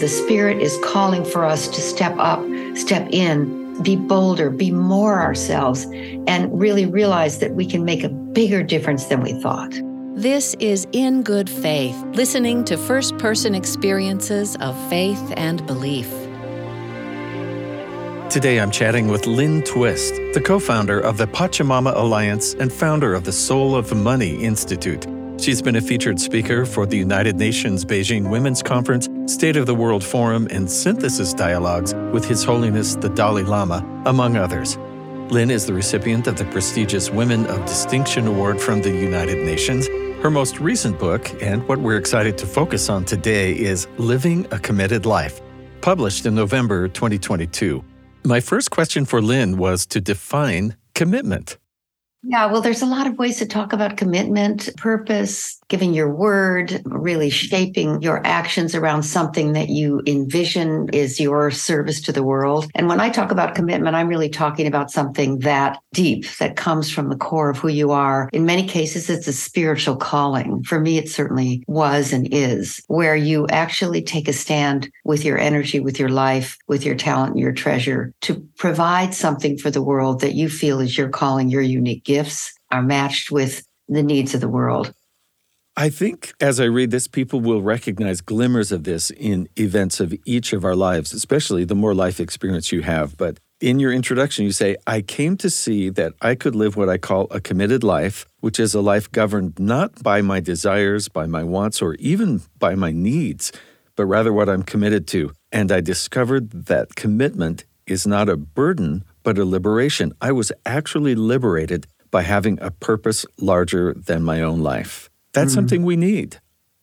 the Spirit is calling for us to step up, step in, be bolder, be more ourselves, and really realize that we can make a bigger difference than we thought. This is In Good Faith, listening to first person experiences of faith and belief. Today I'm chatting with Lynn Twist, the co founder of the Pachamama Alliance and founder of the Soul of Money Institute. She's been a featured speaker for the United Nations Beijing Women's Conference, State of the World Forum, and Synthesis Dialogues with His Holiness the Dalai Lama, among others. Lynn is the recipient of the prestigious Women of Distinction Award from the United Nations. Her most recent book, and what we're excited to focus on today, is Living a Committed Life, published in November 2022. My first question for Lynn was to define commitment. Yeah, well, there's a lot of ways to talk about commitment, purpose, giving your word, really shaping your actions around something that you envision is your service to the world. And when I talk about commitment, I'm really talking about something that deep, that comes from the core of who you are. In many cases, it's a spiritual calling. For me, it certainly was and is, where you actually take a stand with your energy, with your life, with your talent, and your treasure to provide something for the world that you feel is your calling, your unique gifts are matched with the needs of the world. I think as I read this, people will recognize glimmers of this in events of each of our lives, especially the more life experience you have. But in your introduction, you say, I came to see that I could live what I call a committed life, which is a life governed not by my desires, by my wants, or even by my needs, but rather what I'm committed to. And I discovered that commitment is not a burden, but a liberation. I was actually liberated by having a purpose larger than my own life. That's mm-hmm. something we need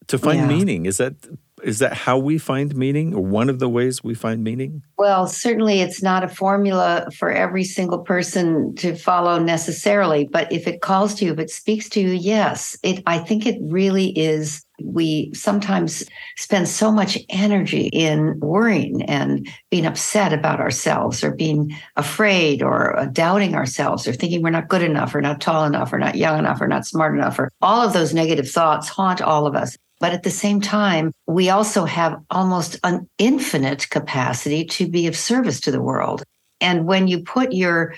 to find yeah. meaning. Is that is that how we find meaning or one of the ways we find meaning? Well, certainly it's not a formula for every single person to follow necessarily, but if it calls to you, if it speaks to you, yes. It I think it really is we sometimes spend so much energy in worrying and being upset about ourselves or being afraid or uh, doubting ourselves or thinking we're not good enough or not tall enough or not young enough or not smart enough or all of those negative thoughts haunt all of us. But at the same time, we also have almost an infinite capacity to be of service to the world. And when you put your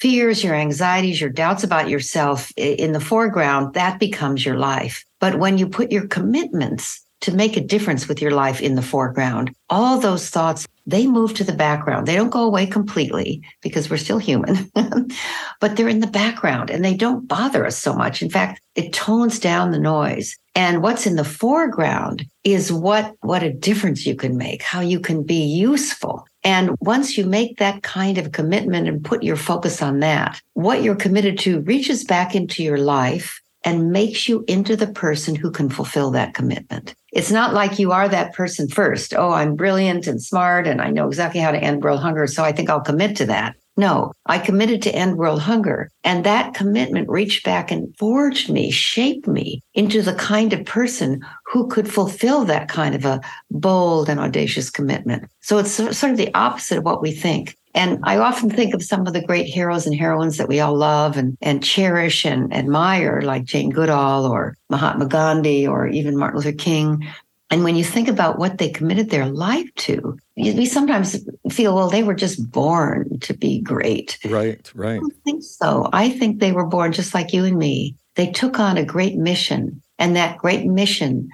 fears, your anxieties, your doubts about yourself in the foreground, that becomes your life. But when you put your commitments to make a difference with your life in the foreground, all those thoughts, they move to the background. They don't go away completely because we're still human, but they're in the background and they don't bother us so much. In fact, it tones down the noise. And what's in the foreground is what, what a difference you can make, how you can be useful. And once you make that kind of commitment and put your focus on that, what you're committed to reaches back into your life and makes you into the person who can fulfill that commitment. It's not like you are that person first. Oh, I'm brilliant and smart and I know exactly how to end world hunger. So I think I'll commit to that. No, I committed to end world hunger. And that commitment reached back and forged me, shaped me into the kind of person who could fulfill that kind of a bold and audacious commitment. So it's sort of the opposite of what we think. And I often think of some of the great heroes and heroines that we all love and, and cherish and admire, like Jane Goodall or Mahatma Gandhi or even Martin Luther King. And when you think about what they committed their life to, we sometimes feel, well, they were just born to be great. Right, right. I don't think so. I think they were born just like you and me. They took on a great mission, and that great mission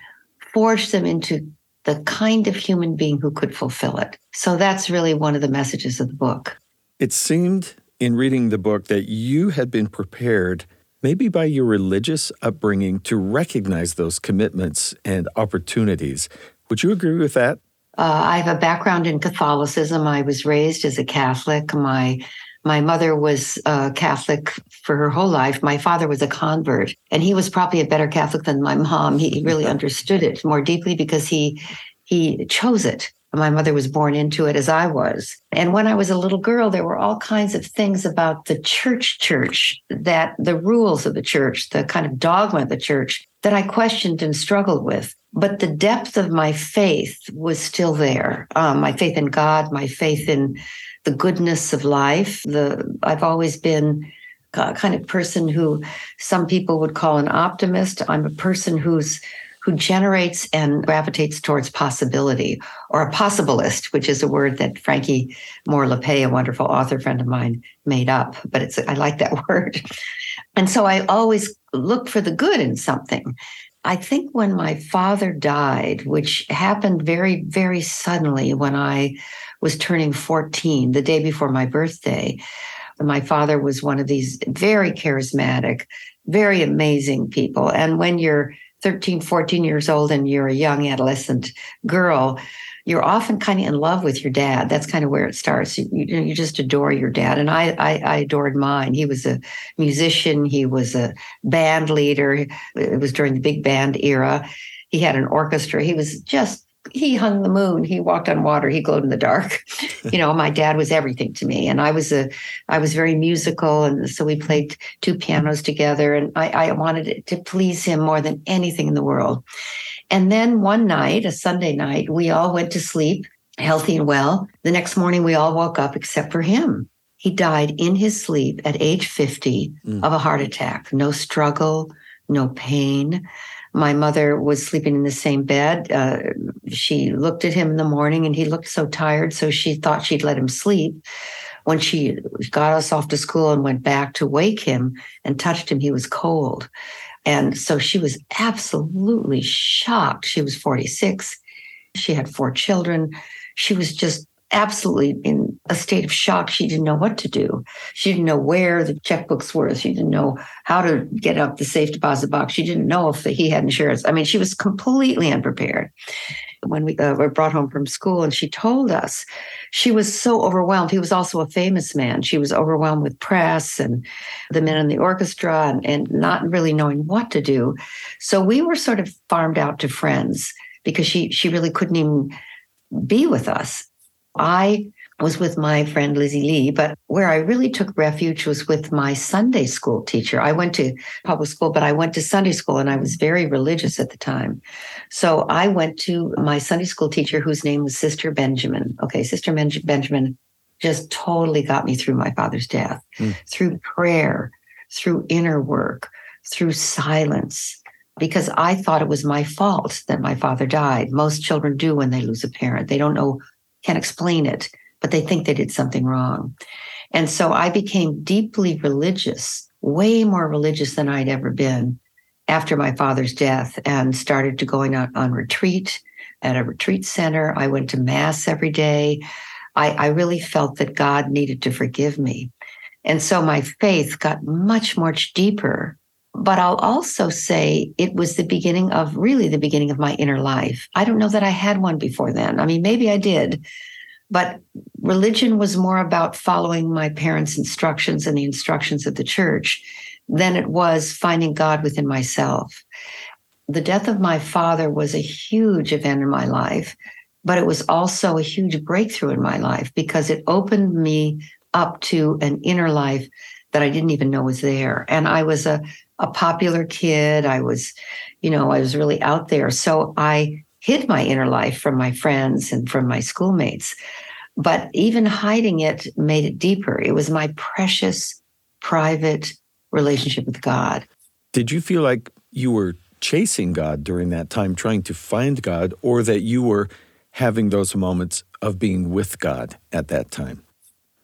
forged them into the kind of human being who could fulfill it. So that's really one of the messages of the book. It seemed in reading the book that you had been prepared maybe by your religious upbringing, to recognize those commitments and opportunities. Would you agree with that? Uh, I have a background in Catholicism. I was raised as a Catholic. My my mother was uh, Catholic for her whole life. My father was a convert, and he was probably a better Catholic than my mom. He really understood it more deeply because he he chose it. My mother was born into it as I was. And when I was a little girl, there were all kinds of things about the church church that the rules of the church, the kind of dogma of the church that I questioned and struggled with. But the depth of my faith was still there. Um, my faith in God, my faith in the goodness of life. The I've always been a kind of person who some people would call an optimist. I'm a person who's who generates and gravitates towards possibility, or a possibilist, which is a word that Frankie Moore Lappé, a wonderful author friend of mine, made up. But it's I like that word. And so I always look for the good in something. I think when my father died, which happened very, very suddenly when I was turning 14, the day before my birthday, my father was one of these very charismatic, very amazing people. And when you're 13, 14 years old and you're a young adolescent girl, you're often kind of in love with your dad. That's kind of where it starts. You, you, you just adore your dad. And I, I, I, adored mine. He was a musician, he was a band leader. It was during the big band era. He had an orchestra. He was just he hung the moon. He walked on water. He glowed in the dark. You know my dad was everything to me. And i was a i was very musical. And so we played two pianos together. And i, I wanted to please him more than anything in the world. And then one night a sunday night we all went to sleep healthy and well. The next morning we all woke up except for him. He died in his sleep at age 50 mm. of a heart attack. No struggle no pain my mother was sleeping in the same bed. Uh, she looked at him in the morning and he looked so tired. So she thought she'd let him sleep. When she got us off to school and went back to wake him and touched him, he was cold. And so she was absolutely shocked. She was 46. She had four children. She was just absolutely in a state of shock. She didn't know what to do. She didn't know where the checkbooks were. She didn't know how to get up the safe deposit box. She didn't know if he had insurance. I mean, she was completely unprepared. When we uh, were brought home from school, and she told us she was so overwhelmed. He was also a famous man. She was overwhelmed with press and the men in the orchestra and, and not really knowing what to do. So we were sort of farmed out to friends because she she really couldn't even be with us I was with my friend Lizzie Lee, but where I really took refuge was with my Sunday school teacher. I went to public school, but I went to Sunday school and I was very religious at the time. So I went to my Sunday school teacher whose name was Sister Benjamin. Okay, Sister Benjamin just totally got me through my father's death, mm. through prayer, through inner work, through silence. Because I thought it was my fault that my father died. Most children do when they lose a parent. They don't know can't explain it, but they think they did something wrong. And so I became deeply religious, way more religious than I'd ever been after my father's death, and started to going on, on retreat at a retreat center. I went to mass every day. I, I really felt that God needed to forgive me. And so my faith got much, much deeper. But I'll also say it was the beginning of really the beginning of my inner life. I don't know that I had one before then. I mean, maybe I did, but religion was more about following my parents' instructions and the instructions of the church than it was finding God within myself. The death of my father was a huge event in my life, but it was also a huge breakthrough in my life because it opened me up to an inner life that I didn't even know was there. And I was a, a popular kid. I was, you know, I was really out there. So I hid my inner life from my friends and from my schoolmates. But even hiding it made it deeper. It was my precious, private relationship with God. Did you feel like you were chasing God during that time, trying to find God, or that you were having those moments of being with God at that time?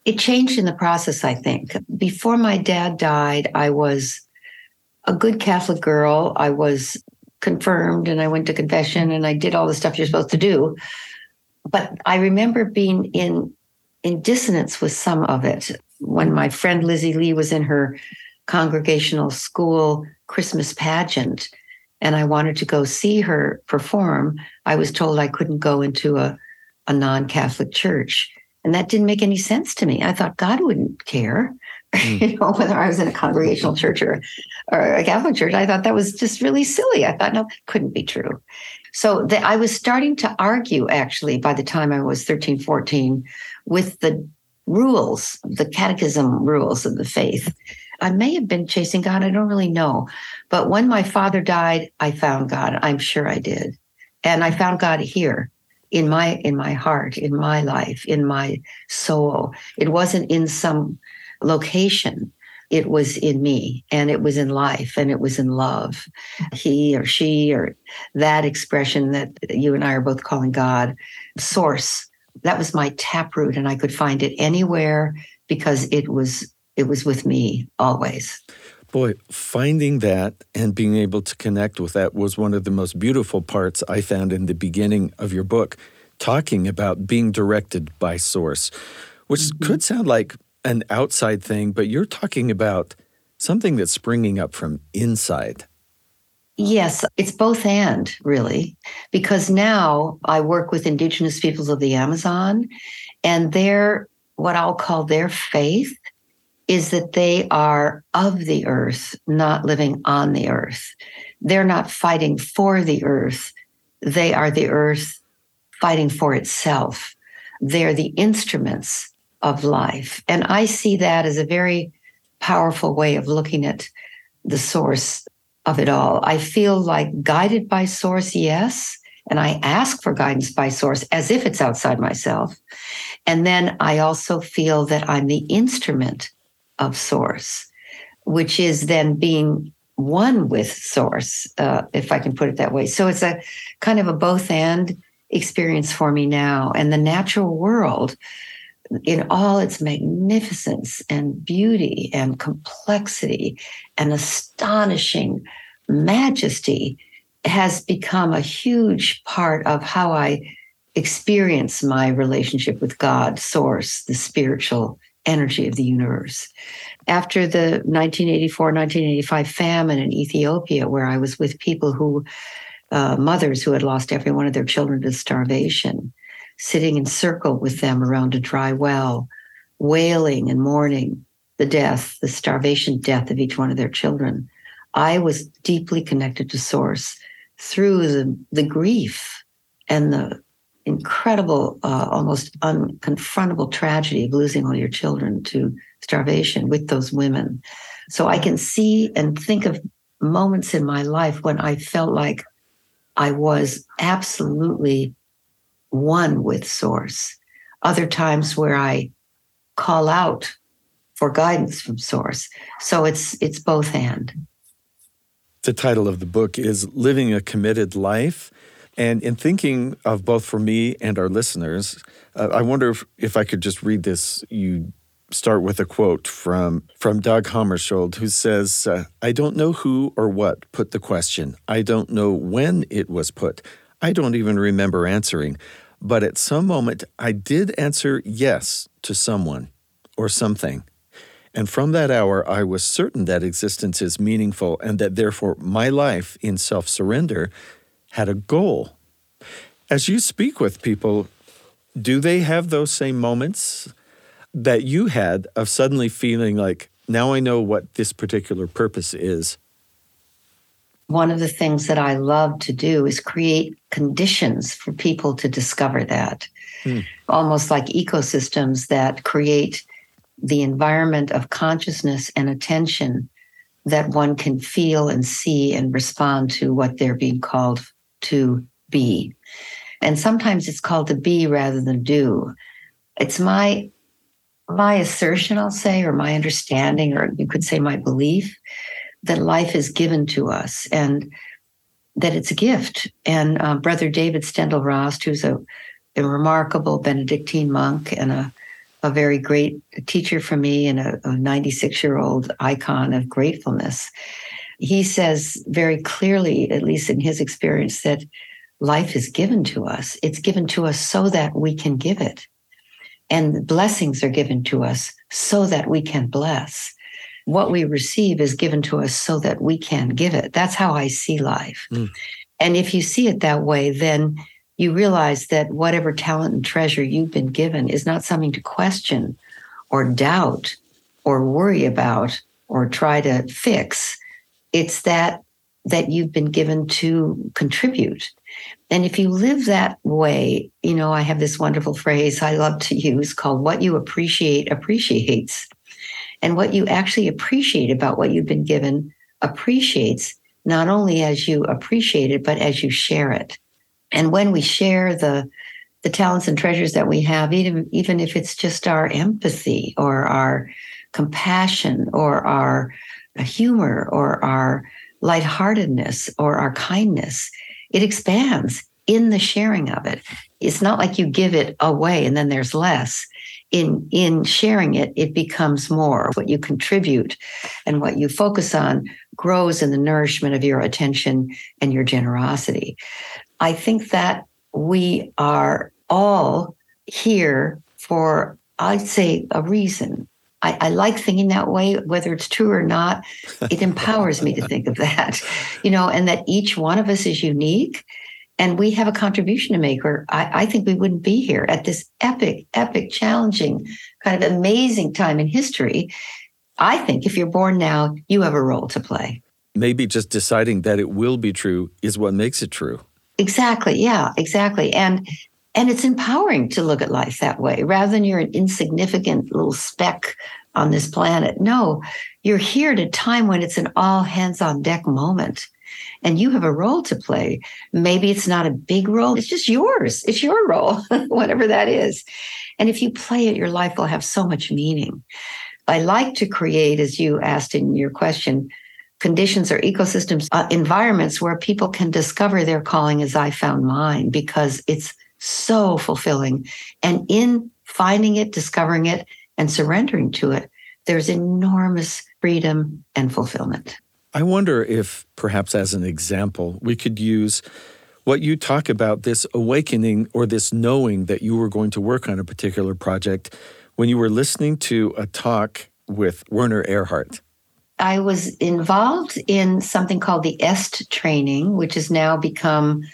It changed in the process, I think. Before my dad died, I was a good Catholic girl. I was confirmed and I went to confession and I did all the stuff you're supposed to do. But I remember being in in dissonance with some of it. When my friend Lizzie Lee was in her congregational school Christmas pageant and I wanted to go see her perform, I was told I couldn't go into a, a non-Catholic church. And that didn't make any sense to me. I thought God wouldn't care, mm. you know, whether I was in a congregational church or, or a Catholic church. I thought that was just really silly. I thought, no, couldn't be true. So the, I was starting to argue actually by the time I was 13, 14 with the rules, the catechism rules of the faith. I may have been chasing God. I don't really know. But when my father died, I found God. I'm sure I did. And I found God here in my in my heart in my life in my soul it wasn't in some location it was in me and it was in life and it was in love. He or she or that expression that you and I are both calling God, source. That was my taproot, and I could find it anywhere because it was it was with me always. Boy, finding that and being able to connect with that was one of the most beautiful parts I found in the beginning of your book, talking about being directed by source, which mm-hmm. could sound like an outside thing, but you're talking about something that's springing up from inside. Yes, it's both and really, because now I work with indigenous peoples of the Amazon, and their what I'll call their faith is that they are of the earth, not living on the earth. They're not fighting for the earth. They are the earth fighting for itself. They're the instruments of life. And I see that as a very powerful way of looking at the source of it all. I feel like guided by source, yes. And I ask for guidance by source as if it's outside myself. And then I also feel that I'm the instrument of source, which is then being one with source, uh, if I can put it that way. So it's a kind of a both and experience for me now. And the natural world, in all its magnificence and beauty and complexity and astonishing majesty, has become a huge part of how I experience my relationship with God, Source, the spiritual energy of the universe. After the 1984 1985 famine in Ethiopia, where I was with people who, uh, mothers who had lost every one of their children to starvation, sitting in circle with them around a dry well, wailing and mourning the death, the starvation death of each one of their children. I was deeply connected to Source through the, the grief and the incredible, uh, almost unconfrontable tragedy of losing all your children to starvation with those women. So I can see and think of moments in my life when I felt like I was absolutely one with Source. Other times where I call out for guidance from Source. So it's it's both and. The title of the book is Living a Committed Life. And in thinking of both for me and our listeners, uh, I wonder if, if I could just read this. You start with a quote from, from Dag Hammarskjöld, who says, uh, I don't know who or what put the question. I don't know when it was put. I don't even remember answering. But at some moment, I did answer yes to someone or something. And from that hour, I was certain that existence is meaningful and that therefore my life in self surrender had a goal. As you speak with people, do they have those same moments that you had of suddenly feeling like, now I know what this particular purpose is? One of the things that I love to do is create conditions for people to discover that, hmm. almost like ecosystems that create the environment of consciousness and attention that one can feel and see and respond to what they're being called to be. And sometimes it's called to be rather than do. It's my my assertion, I'll say, or my understanding, or you could say my belief, that life is given to us and that it's a gift. And uh, Brother David Steindl-Rast, who's a, a, remarkable Benedictine monk and a, a very great teacher for me and a 96 year old icon of gratefulness, he says very clearly, at least in his experience, that life is given to us. It's given to us so that we can give it. And blessings are given to us so that we can bless. What we receive is given to us so that we can give it. That's how I see life. Mm. And if you see it that way, then you realize that whatever talent and treasure you've been given is not something to question or doubt or worry about or try to fix it's that that you've been given to contribute. And if you live that way, you know, I have this wonderful phrase I love to use called what you appreciate appreciates. And what you actually appreciate about what you've been given appreciates not only as you appreciate it, but as you share it. And when we share the the talents and treasures that we have, even, even if it's just our empathy or our compassion or our humor or our lightheartedness or our kindness, it expands in the sharing of it. It's not like you give it away and then there's less. In in sharing it, it becomes more. What you contribute and what you focus on grows in the nourishment of your attention and your generosity. I think that we are all here for, I'd say, a reason. I, I, like thinking that way, whether it's true or not. It empowers me to think of that, you know, and that each one of us is unique and we have a contribution to make, or I, I think we wouldn't be here at this epic, epic, challenging, kind of amazing time in history. I think if you're born now, you have a role to play. Maybe just deciding that it will be true is what makes it true. Exactly. Yeah, exactly. And and it's empowering to look at life that way rather than you're an insignificant little speck on this planet. No, you're here at a time when it's an all hands on deck moment and you have a role to play. Maybe it's not a big role, it's just yours. It's your role, whatever that is. And if you play it, your life will have so much meaning. I like to create, as you asked in your question, conditions or ecosystems, uh, environments where people can discover their calling as I found mine because it's so fulfilling. And in finding it, discovering it, and surrendering to it, there's enormous freedom and fulfillment. I wonder if, perhaps as an example, we could use what you talk about this awakening or this knowing that you were going to work on a particular project when you were listening to a talk with Werner Erhard. I was involved in something called the EST training, which has now become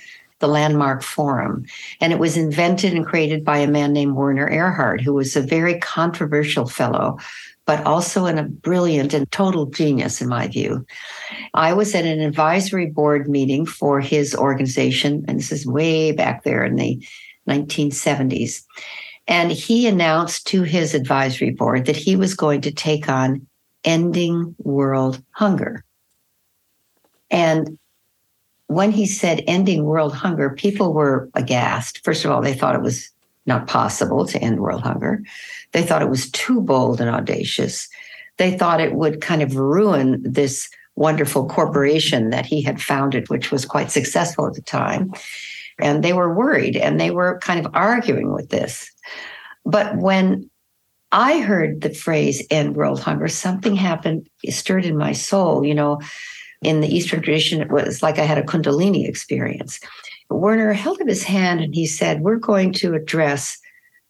the Landmark Forum. And it was invented and created by a man named Werner Erhard, who was a very controversial fellow, but also in a brilliant and total genius, in my view. I was at an advisory board meeting for his organization, and this is way back there in the 1970s. And he announced to his advisory board that he was going to take on ending world hunger. And when he said ending world hunger, people were aghast. First of all, they thought it was not possible to end world hunger. They thought it was too bold and audacious. They thought it would kind of ruin this wonderful corporation that he had founded, which was quite successful at the time. And they were worried and they were kind of arguing with this. But when I heard the phrase end world hunger, something happened, stirred in my soul. You know, in the Eastern tradition, it was like I had a Kundalini experience. Werner held up his hand and he said, We're going to address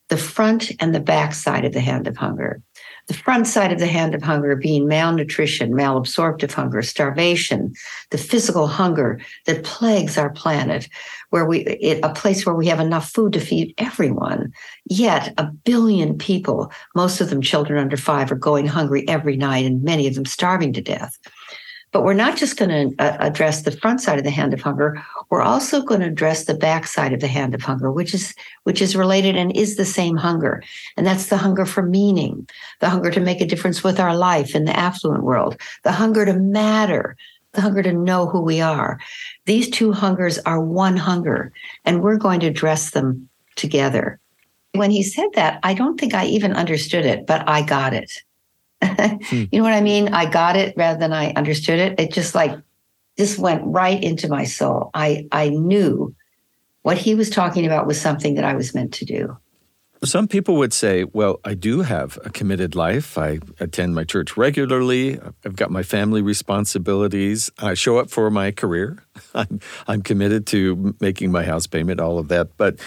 the front and the back side of the hand of hunger. The front side of the hand of hunger being malnutrition, malabsorptive hunger, starvation, the physical hunger that plagues our planet, where we, it, a place where we have enough food to feed everyone. Yet a billion people, most of them children under five, are going hungry every night and many of them starving to death. But we're not just going to uh, address the front side of the hand of hunger. We're also going to address the back side of the hand of hunger, which is which is related and is the same hunger. And that's the hunger for meaning, the hunger to make a difference with our life in the affluent world, the hunger to matter, the hunger to know who we are. These two hungers are one hunger, and we're going to address them together. When he said that, I don't think I even understood it, but I got it. Hmm. You know what I mean? I got it rather than I understood it. It just like just went right into my soul. I I knew what he was talking about was something that I was meant to do. Some people would say, well, I do have a committed life. I attend my church regularly. I've got my family responsibilities. I show up for my career. I'm, I'm committed to making my house payment, all of that. But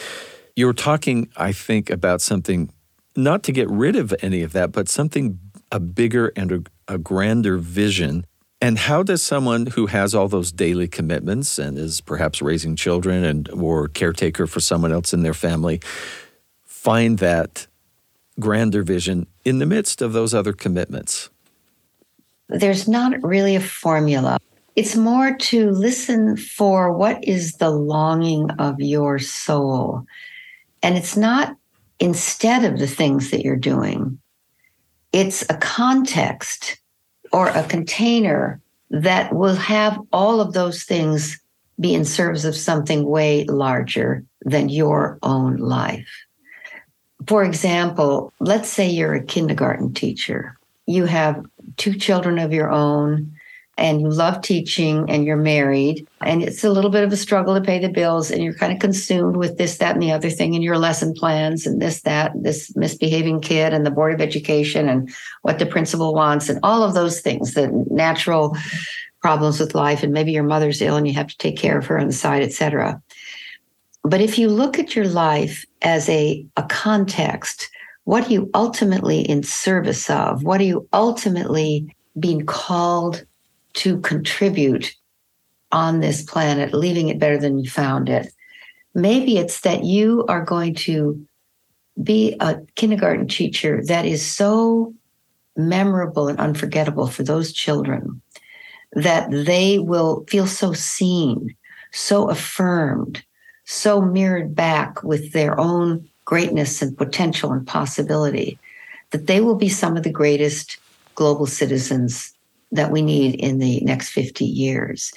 you're talking, I think, about something not to get rid of any of that, but something a bigger and a, a grander vision. And how does someone who has all those daily commitments and is perhaps raising children and or caretaker for someone else in their family find that grander vision in the midst of those other commitments? There's not really a formula. It's more to listen for what is the longing of your soul. And it's not instead of the things that you're doing, it's a context or a container that will have all of those things be in service of something way larger than your own life. For example, let's say you're a kindergarten teacher you have two children of your own and you love teaching and you're married and it's a little bit of a struggle to pay the bills and you're kind of consumed with this that and the other thing and your lesson plans and this that this misbehaving kid and the board of education and what the principal wants and all of those things the natural problems with life and maybe your mother's ill and you have to take care of her on the side etc but if you look at your life as a, a context what are you ultimately in service of? What are you ultimately being called to contribute on this planet, leaving it better than you found it. Maybe it's that you are going to be a kindergarten teacher that is so memorable and unforgettable for those children that they will feel so seen, so affirmed, so mirrored back with their own greatness and potential and possibility that they will be some of the greatest global citizens that we need in the next 50 years.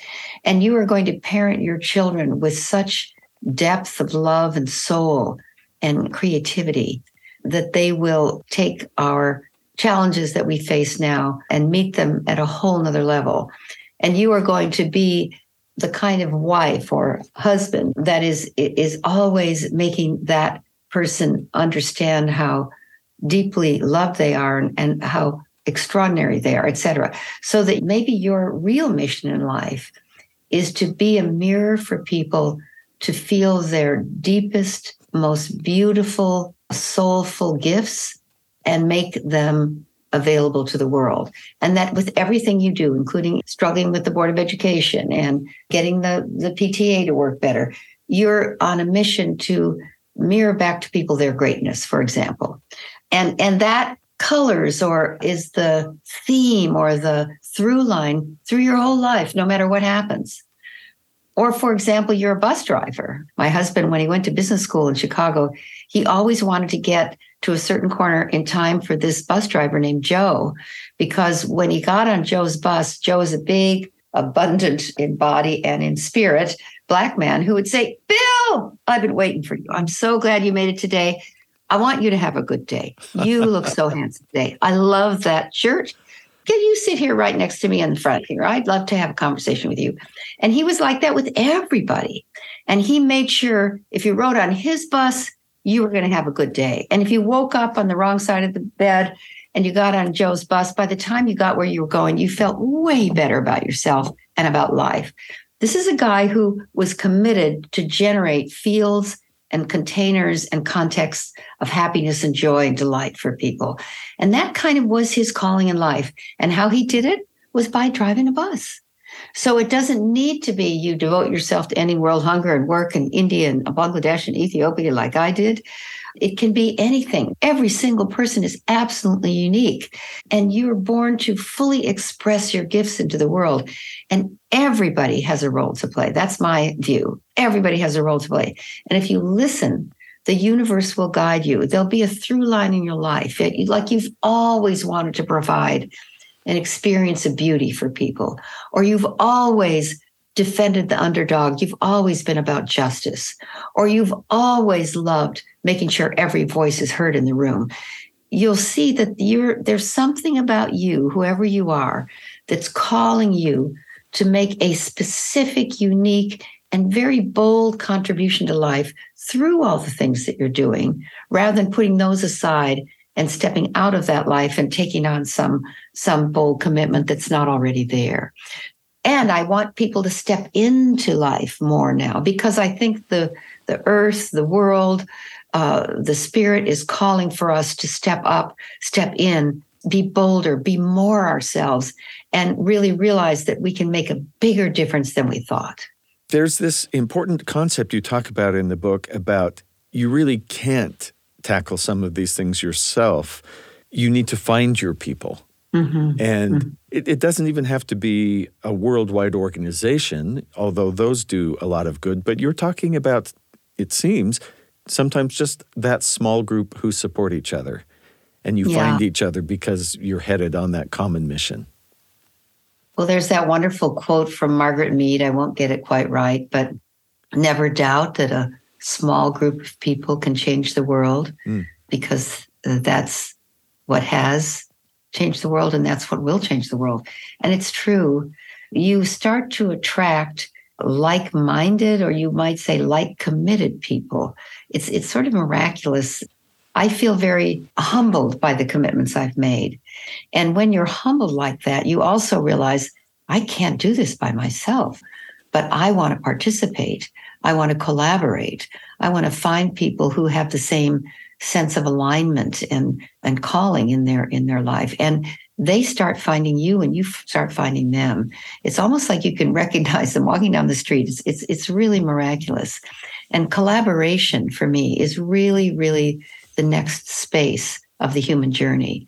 And you are going to parent your children with such depth of love and soul and creativity that they will take our challenges that we face now and meet them at a whole nother level. And you are going to be the kind of wife or husband that is is always making that person understand how deeply loved they are and, and how extraordinary there, etc. So that maybe your real mission in life is to be a mirror for people to feel their deepest, most beautiful, soulful gifts and make them available to the world. And that with everything you do, including struggling with the Board of Education and getting the, the PTA to work better, you're on a mission to mirror back to people their greatness, for example. And, and that colors or is the theme or the through line through your whole life, no matter what happens. Or, for example, you're a bus driver. My husband, when he went to business school in Chicago, he always wanted to get to a certain corner in time for this bus driver named Joe, because when he got on Joe's bus, Joe is a big, abundant in body and in spirit black man who would say, Bill, I've been waiting for you. I'm so glad you made it today. I want you to have a good day. You look so handsome today. I love that shirt. Can you sit here right next to me in the front here? I'd love to have a conversation with you. And he was like that with everybody. And he made sure if you rode on his bus, you were going to have a good day. And if you woke up on the wrong side of the bed and you got on Joe's bus, by the time you got where you were going, you felt way better about yourself and about life. This is a guy who was committed to generate fields and containers and contexts of happiness and joy and delight for people. And that kind of was his calling in life. And how he did it was by driving a bus. So it doesn't need to be you devote yourself to ending world hunger and work in India and Bangladesh and Ethiopia like I did. It can be anything. Every single person is absolutely unique. And you're born to fully express your gifts into the world. And everybody has a role to play. That's my view. Everybody has a role to play. And if you listen, the universe will guide you. There'll be a through line in your life, like you've always wanted to provide an experience of beauty for people, or you've always defended the underdog. You've always been about justice, or you've always loved making sure every voice is heard in the room. You'll see that there's something about you, whoever you are, that's calling you to make a specific, unique, and very bold contribution to life through all the things that you're doing, rather than putting those aside and stepping out of that life and taking on some some bold commitment that's not already there and I want people to step into life more now because I think the the earth, the world, uh, the spirit is calling for us to step up, step in, be bolder, be more ourselves, and really realize that we can make a bigger difference than we thought. There's this important concept you talk about in the book about you really can't tackle some of these things yourself. You need to find your people. Mm-hmm. And mm-hmm. It, it, doesn't even have to be a worldwide organization, although those do a lot of good. But you're talking about, it seems, sometimes just that small group who support each other. And you yeah. find each other because you're headed on that common mission. Well, there's that wonderful quote from Margaret Mead. I won't get it quite right, but never doubt that a small group of people can change the world mm. because uh, that's what has changed the world, and that's what will change the world. And it's true. You start to attract like minded, or you might say like committed people. It's, it's sort of miraculous. I feel very humbled by the commitments I've made. And when you're humbled like that, you also realize I can't do this by myself, but I want to participate. I want to collaborate. I want to find people who have the same sense of alignment and and calling in their in their life. And they start finding you and you start finding them. It's almost like you can recognize them walking down the street. It's it's, it's really miraculous. And collaboration for me is really really the next space of the human journey.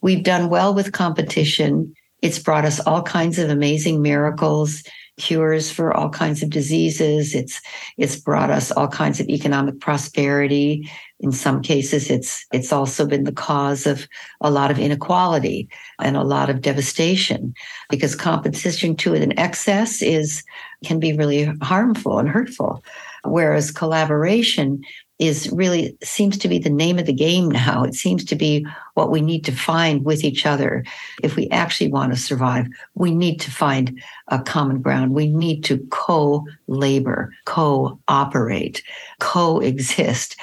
We've done well with competition. It's brought us all kinds of amazing miracles cures for all kinds of diseases. It's it's brought us all kinds of economic prosperity. In some cases, it's it's also been the cause of a lot of inequality and a lot of devastation because competition to it in excess is can be really harmful and hurtful. Whereas collaboration is really seems to be the name of the game now. It seems to be what we need to find with each other. If we actually want to survive, we need to find a common ground. We need to co labor, co-operate, coexist,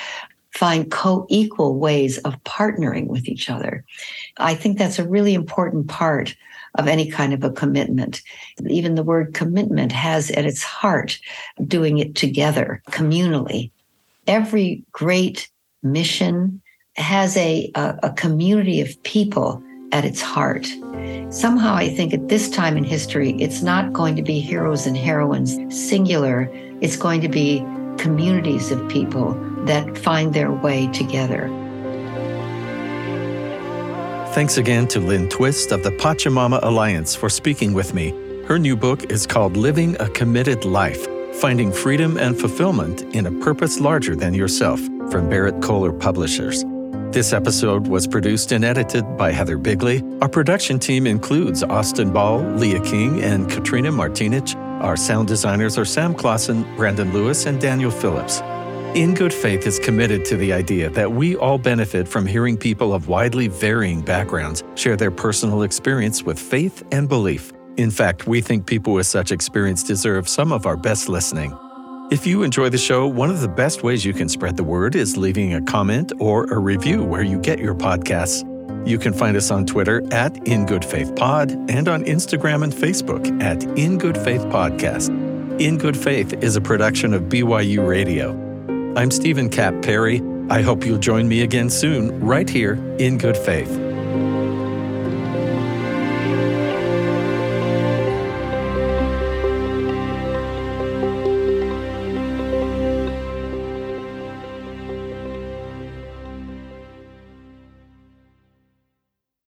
find co equal ways of partnering with each other. I think that's a really important part of any kind of a commitment. Even the word commitment has at its heart doing it together, communally every great mission has a, a, a community of people at its heart. Somehow, I think at this time in history, it's not going to be heroes and heroines singular. It's going to be communities of people that find their way together. Thanks again to Lynn Twist of the Pachamama Alliance for speaking with me. Her new book is called Living a Committed Life Finding Freedom and Fulfillment in a Purpose Larger Than Yourself from Berrett-Koehler Publishers. This episode was produced and edited by Heather Bigley. Our production team includes Austin Ball, Leah King, and Katrina Martinich. Our sound designers are Sam Clausen, Brandon Lewis, and Daniel Phillips. In Good Faith is committed to the idea that we all benefit from hearing people of widely varying backgrounds share their personal experience with faith and belief. In fact, we think people with such experience deserve some of our best listening. If you enjoy the show, one of the best ways you can spread the word is leaving a comment or a review where you get your podcasts. You can find us on Twitter at In Good Faith Pod and on Instagram and Facebook at In Good Faith Podcast. In Good Faith is a production of BYU Radio. I'm Stephen Kapp Perry. I hope you'll join me again soon, right here in Good Faith.